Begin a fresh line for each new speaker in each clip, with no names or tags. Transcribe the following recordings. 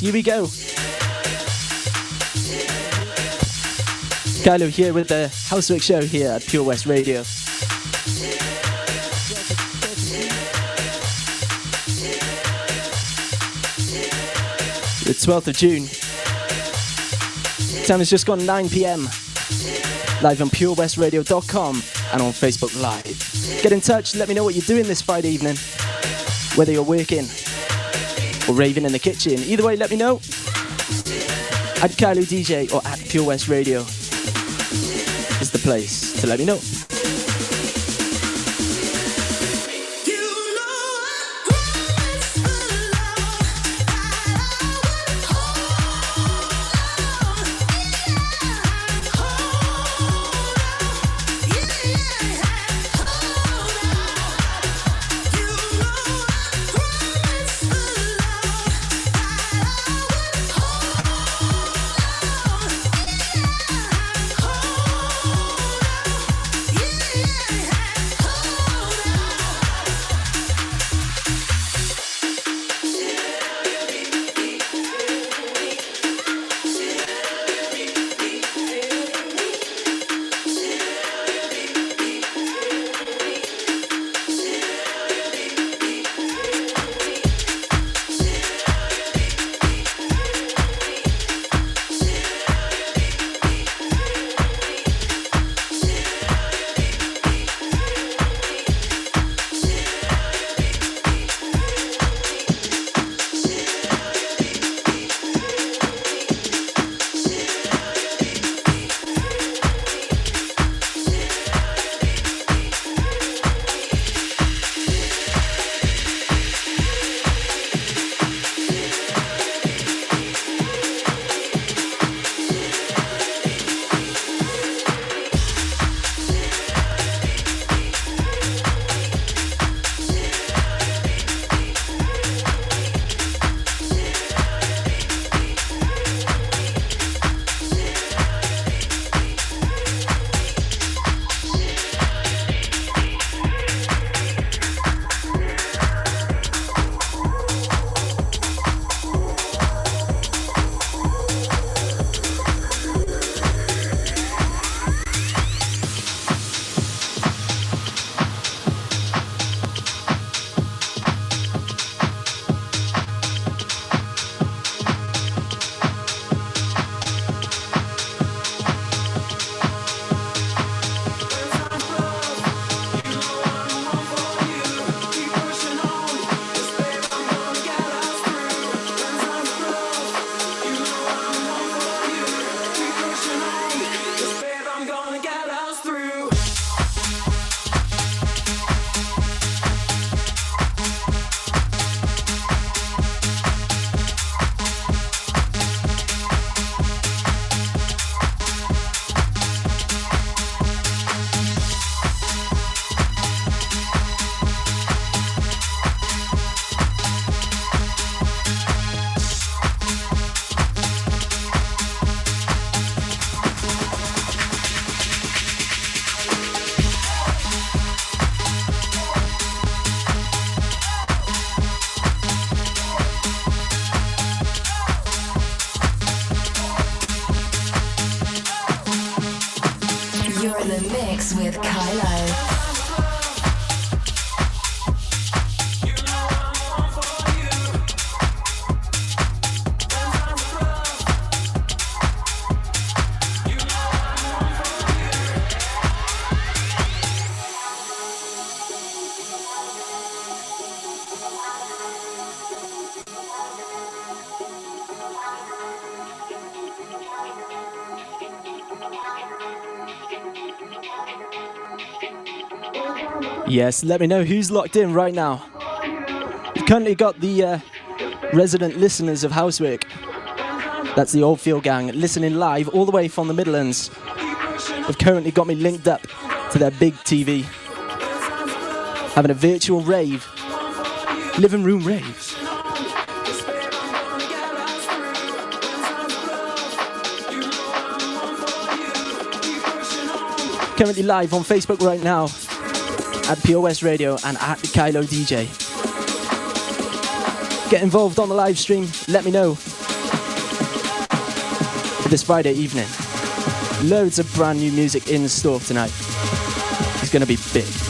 Here we go. Kailo here with the Housework Show here at Pure West Radio. The 12th of June. Time has just gone 9 pm. Live on purewestradio.com and on Facebook Live. Get in touch, let me know what you're doing this Friday evening. Whether you're working, or raving in the kitchen. Either way, let me know. At Kailo DJ or at Pure West Radio is the place to let me know. Yes, let me know who's locked in right now. We've currently got the uh, resident listeners of Housework. That's the Oldfield Gang listening live all the way from the Midlands. They've currently got me linked up to their big TV, having a virtual rave, living room rave. Currently live on Facebook right now at West Radio and at the Kailo DJ. Get involved on the live stream, let me know. This Friday evening. Loads of brand new music in store tonight. It's gonna be big.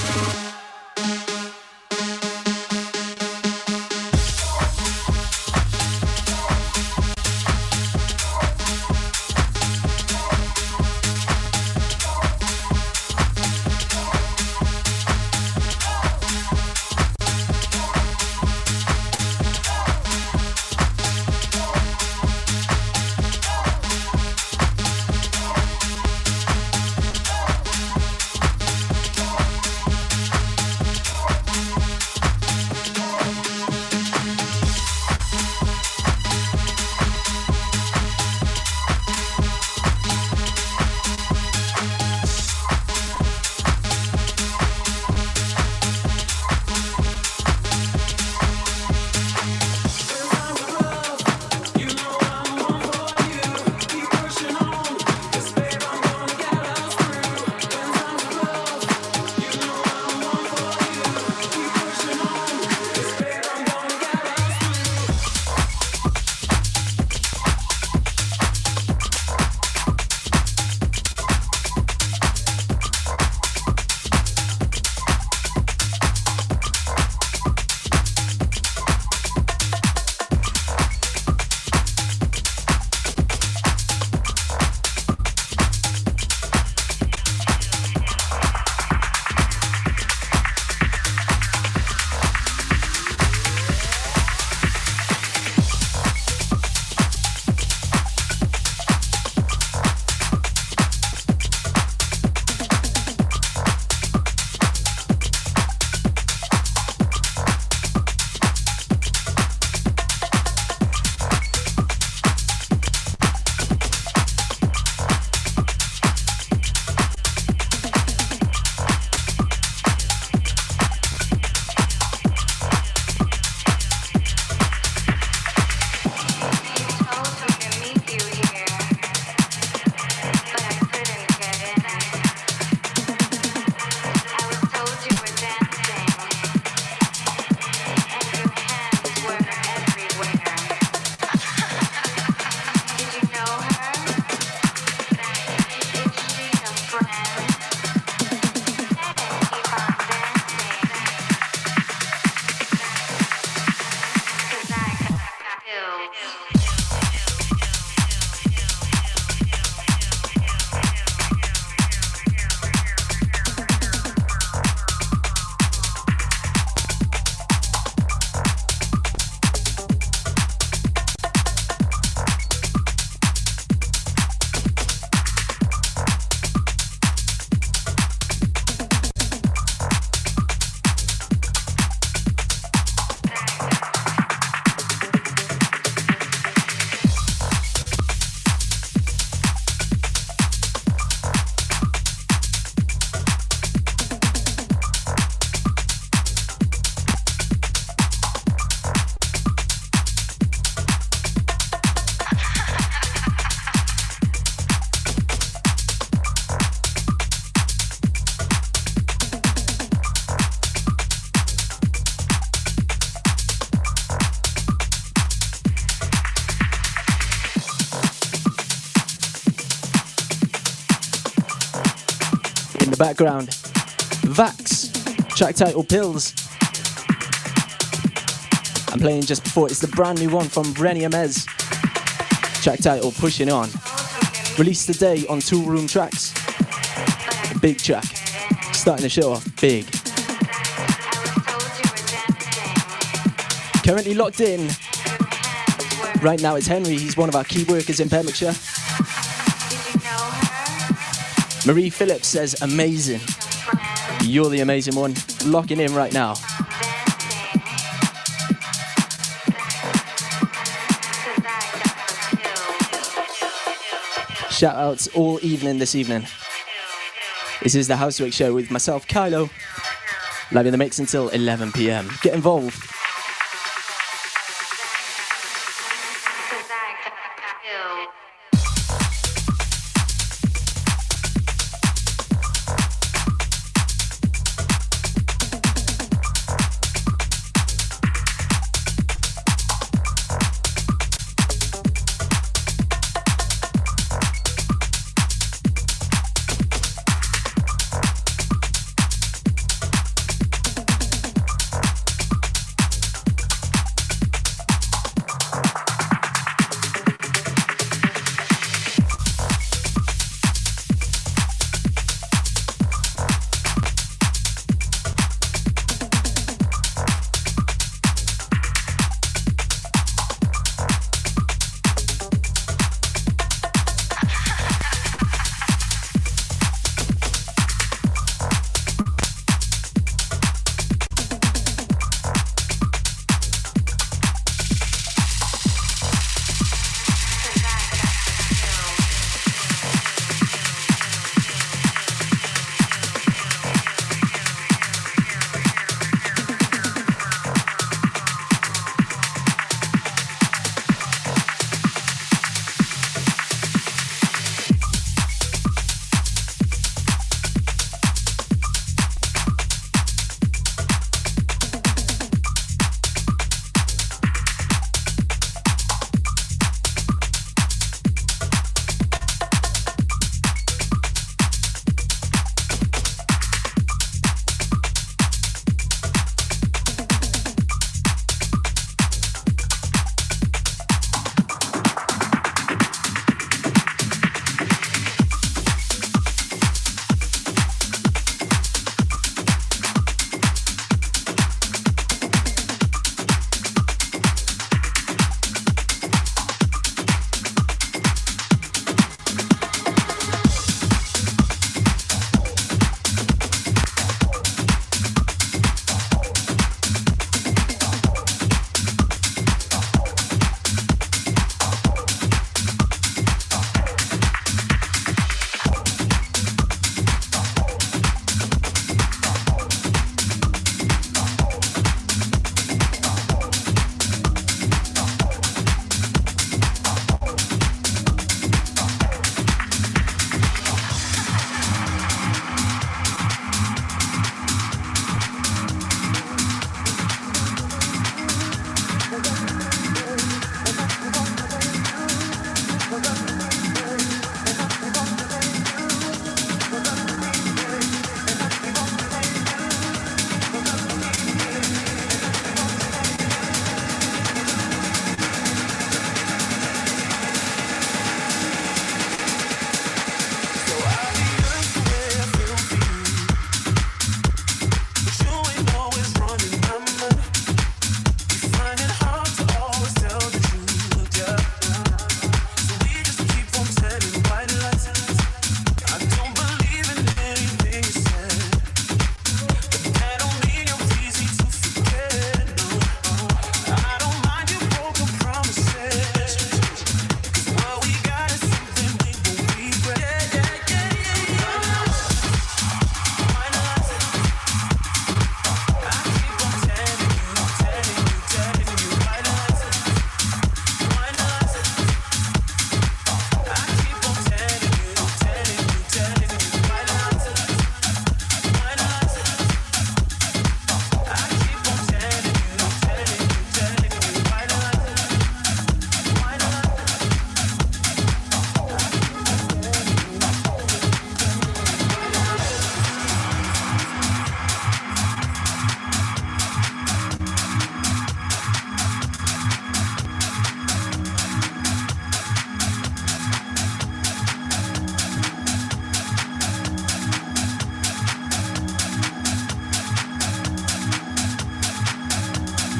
Background. Vax, track title Pills. I'm playing just before it's the brand new one from Rennie Amez. Track title Pushing On. Released today on Toolroom Tracks. big track. Starting the show off big. Currently locked in. Right now it's Henry, he's one of our key workers in Pembrokeshire. Marie Phillips says, amazing. You're the amazing one. Locking in right now. Shout outs all evening this evening. This is the Housework Show with myself, Kailo, live in the mix until 11 pm. Get involved.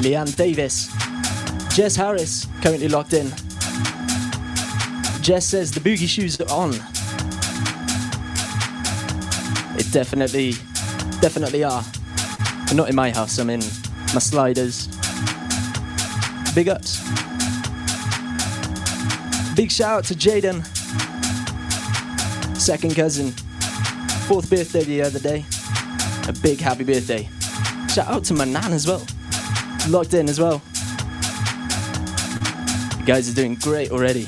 Leanne Davis. Jess Harris, currently locked in. Jess says the boogie shoes are on. It definitely, definitely are. Not in my house, I'm in my sliders. Big ups. Big shout out to Jaden, second cousin, fourth birthday the other day. A big happy birthday. Shout out to my nan as well, locked in as well. You guys are doing great already.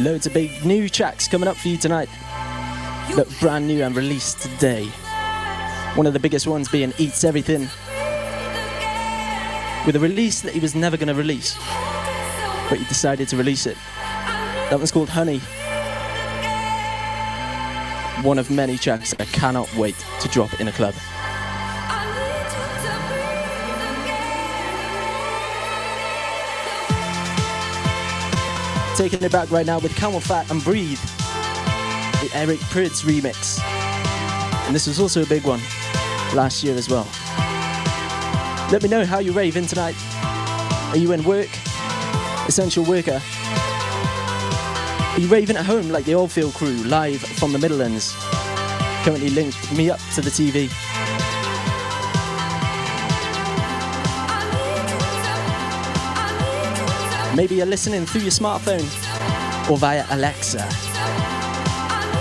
Loads of big new tracks coming up for you tonight. Look brand new and released today. One of the biggest ones being Eats Everything. With a release that he was never going to release. But he decided to release it. That one's called Honey. One of many tracks I cannot wait to drop in a club. Taking it back right now with CamelPhat and Breathe, the Eric Prydz remix. And this was also a big one last year as well. Let me know how you're raving tonight. Are you in work? Essential worker? You raving at home like the Oldfield crew live from the Midlands? Currently linked me up to the TV. Maybe you're listening through your smartphone or via Alexa.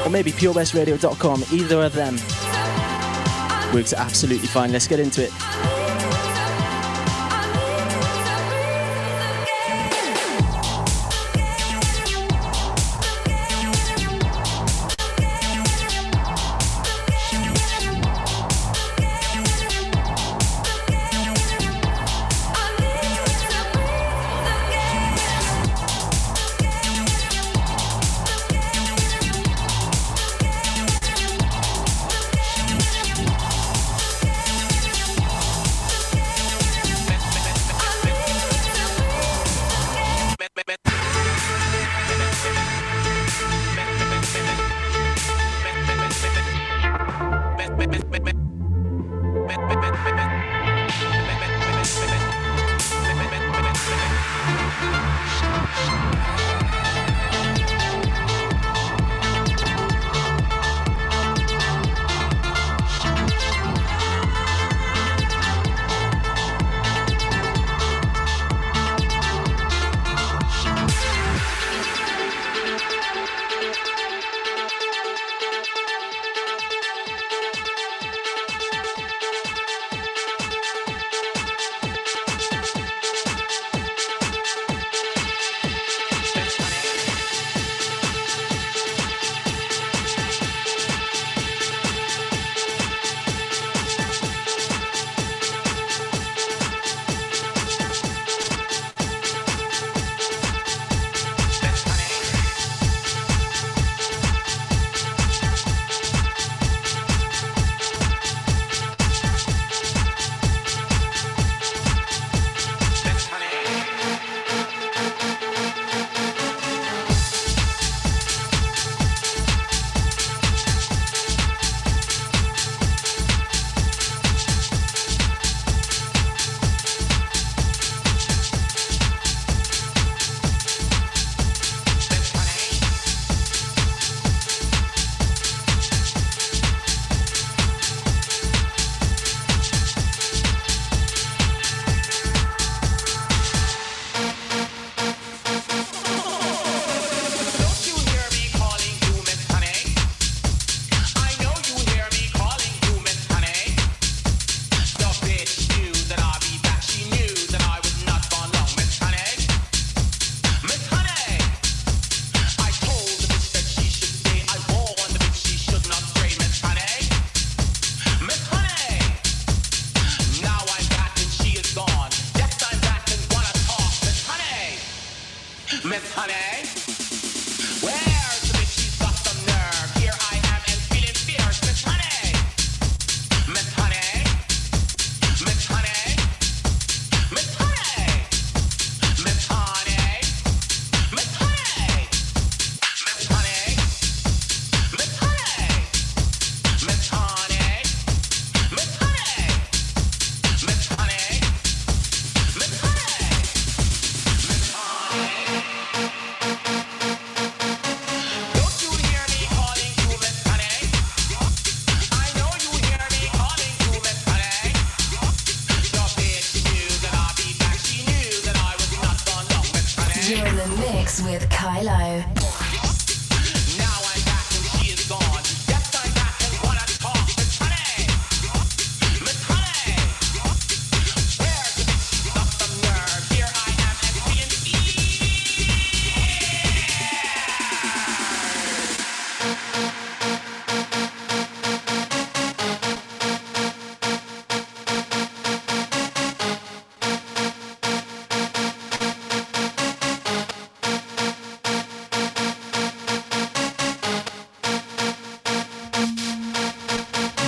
Or maybe purewestradio.com, either of them works absolutely fine. Let's get into it.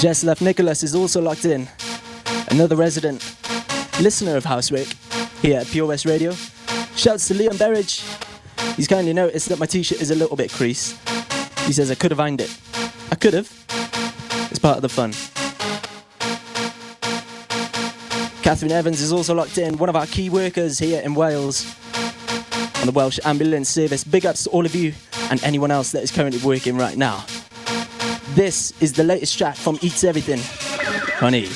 Jess Left Nicholas is also locked in. Another resident listener of Housework here at Pure West Radio. Shouts to Liam Berridge. He's kindly noticed that my t-shirt is a little bit creased. He says I could have ironed it. I could have. It's part of the fun. Catherine Evans is also locked in, one of our key workers here in Wales on the Welsh Ambulance Service. Big ups to all of you and anyone else that is currently working right now. This is the latest track from Eats Everything, Honey.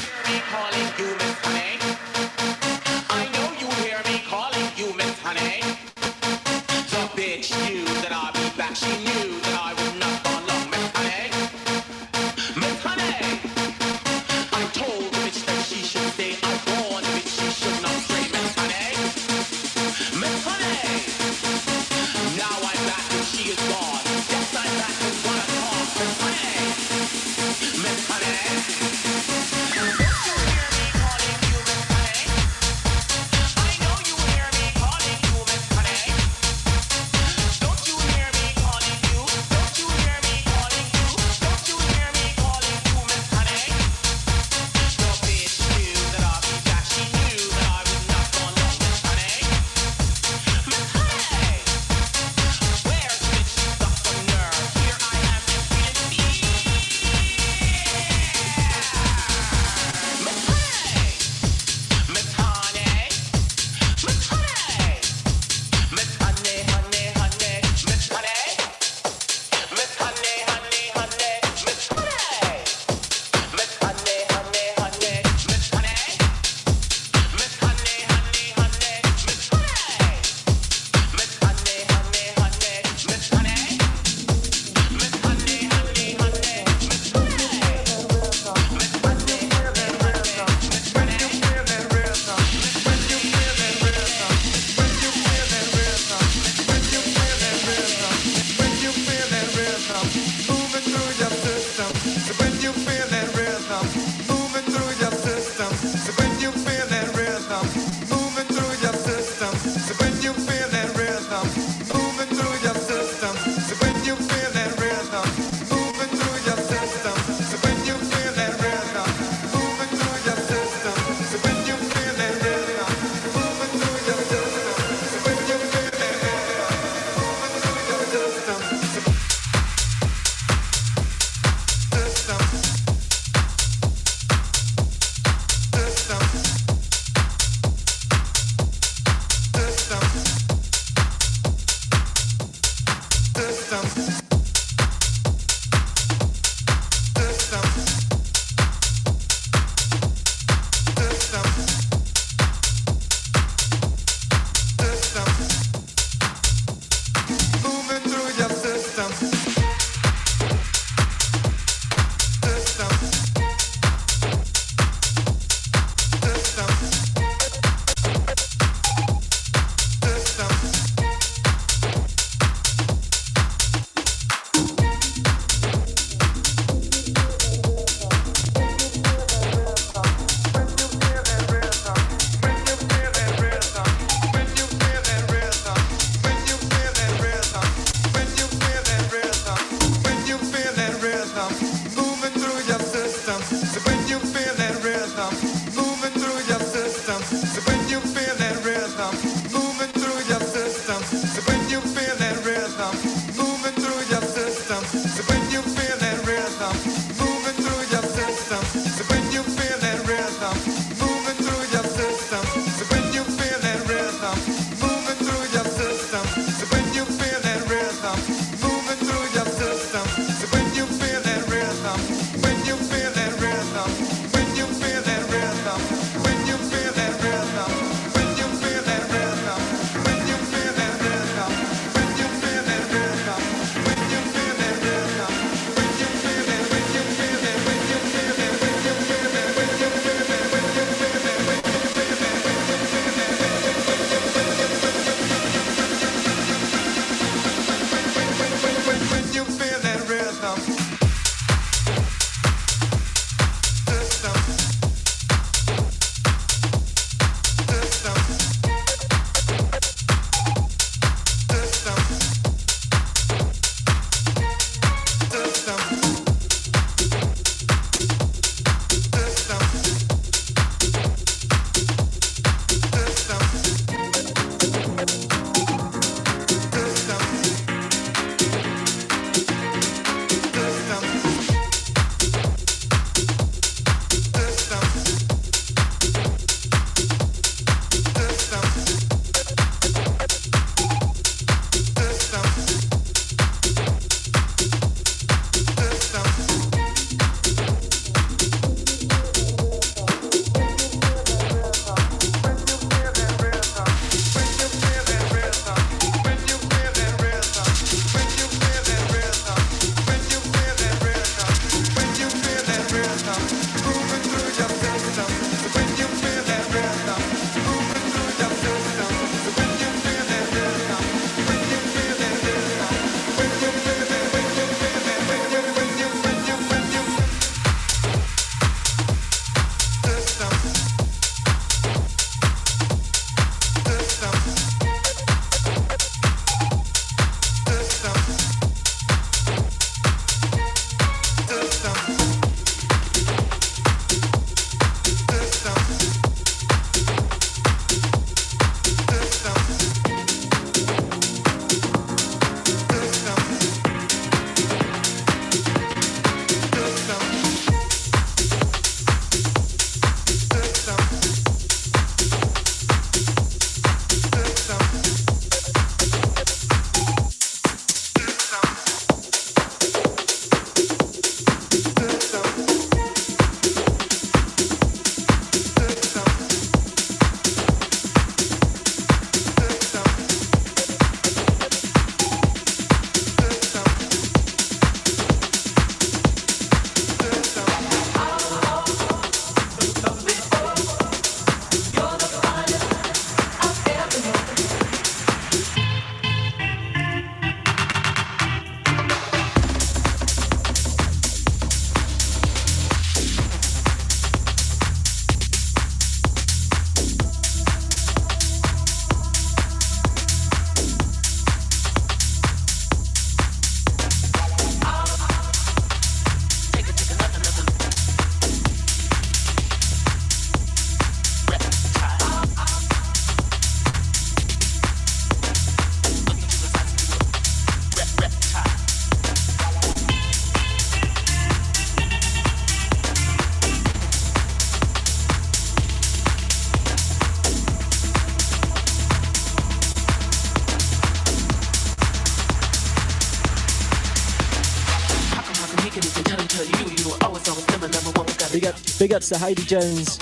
Big, ups to Heidi Jones,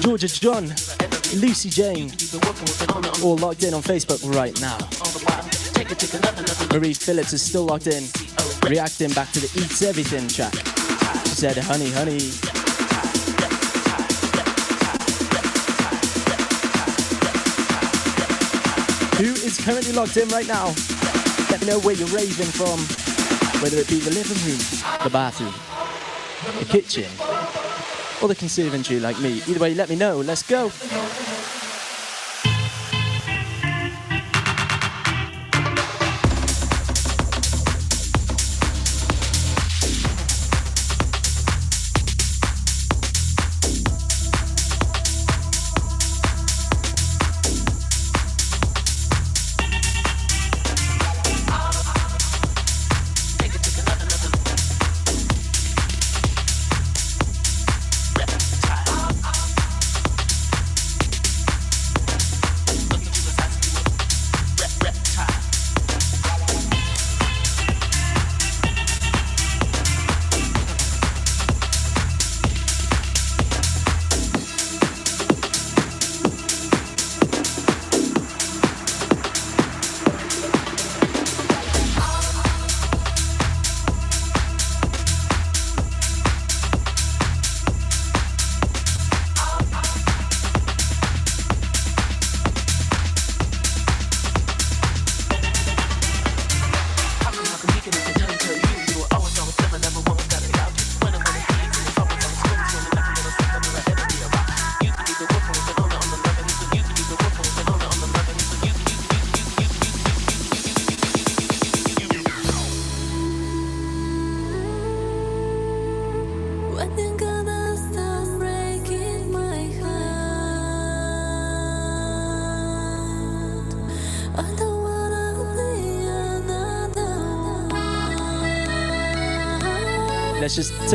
Georgia John, Lucy Jane, all locked in on Facebook right now. Marie Phillips is still locked in, reacting back to the Eats Everything track. She said, honey, honey. Who is currently locked in right now? Let me know where you're raving from, whether it be the living room, the bathroom, the kitchen, or the conservatory like me. Either way, let me know. Let's go.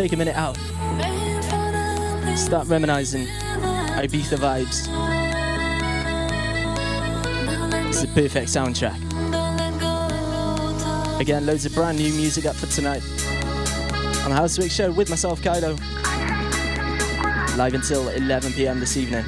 Take a minute out. Start reminiscing Ibiza vibes. It's the perfect soundtrack. Again, loads of brand new music up for tonight. On the Housework show with myself, Kailo. Live until 11 pm this evening.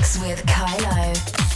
with Kailo.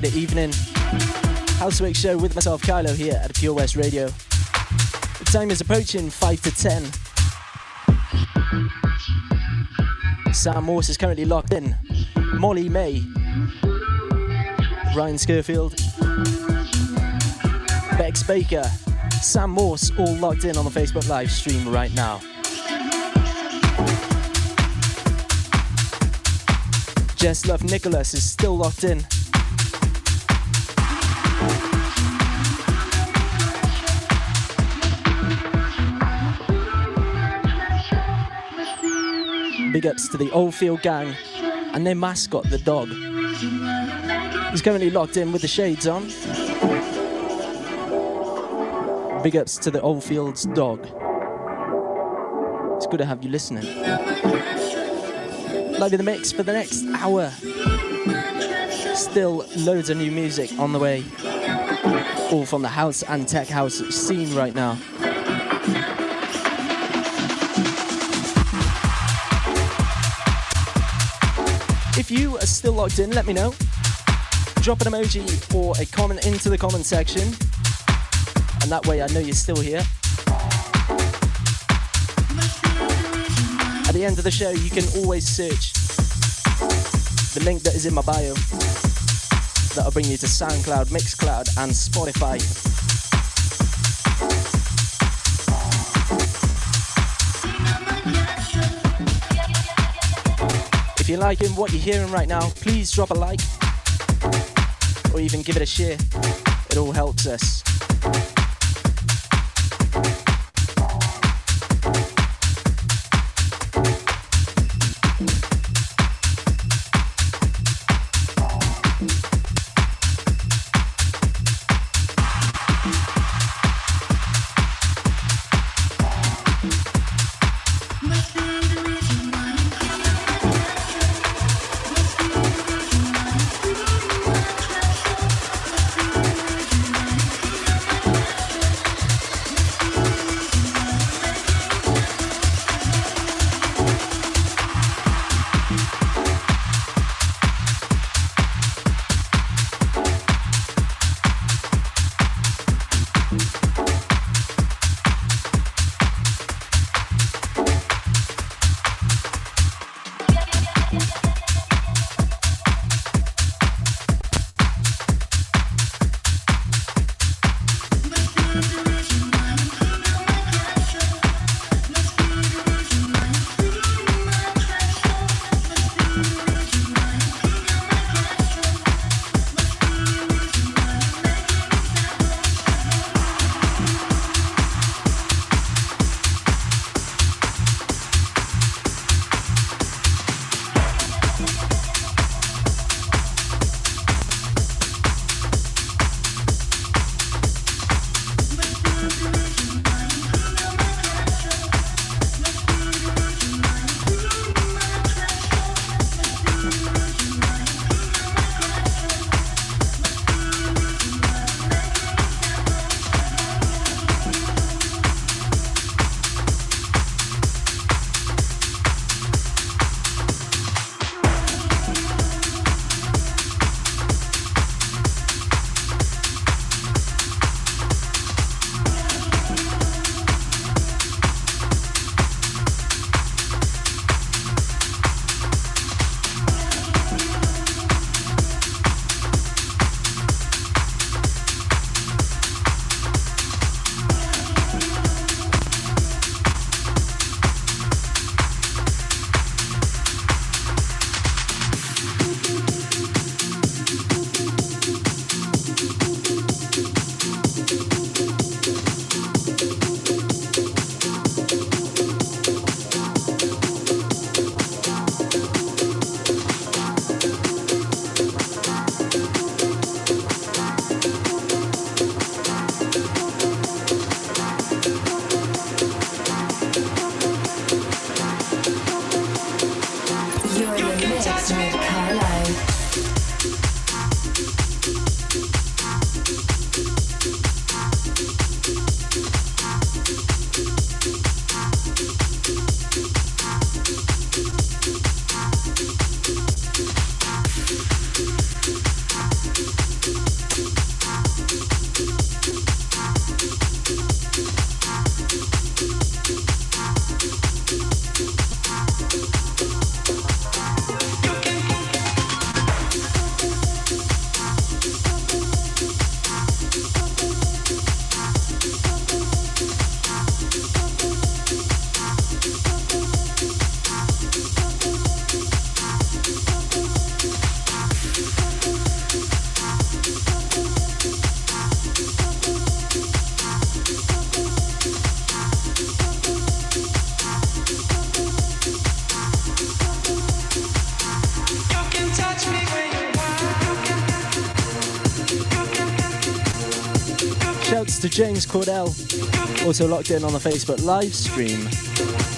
Friday evening. Housework show with myself, Kailo, here at Pure West Radio. The time is approaching 5 to 10. Sam Morse is currently locked in. Molly May. Ryan Skerfield. Bex Baker. Sam Morse all locked in on the Facebook live stream right now. Jess Love Nicholas is still locked in. Big ups to the Oldfield gang and their mascot, the dog. He's currently locked in with the shades on. Big ups to the Oldfields dog. It's good to have you listening. Live in the mix for the next hour. Still loads of new music on the way. All from the house and tech house scene right now. If you are still logged in, let me know. Drop an emoji or a comment into the comment section, and that way I know you're still here. At the end of the show, you can always search the link that is in my bio. That'll bring you to SoundCloud, Mixcloud, and Spotify. Liking what you're hearing right now, please drop a like or even give it a share. It all helps us. James Cordell, also locked in on the Facebook live stream.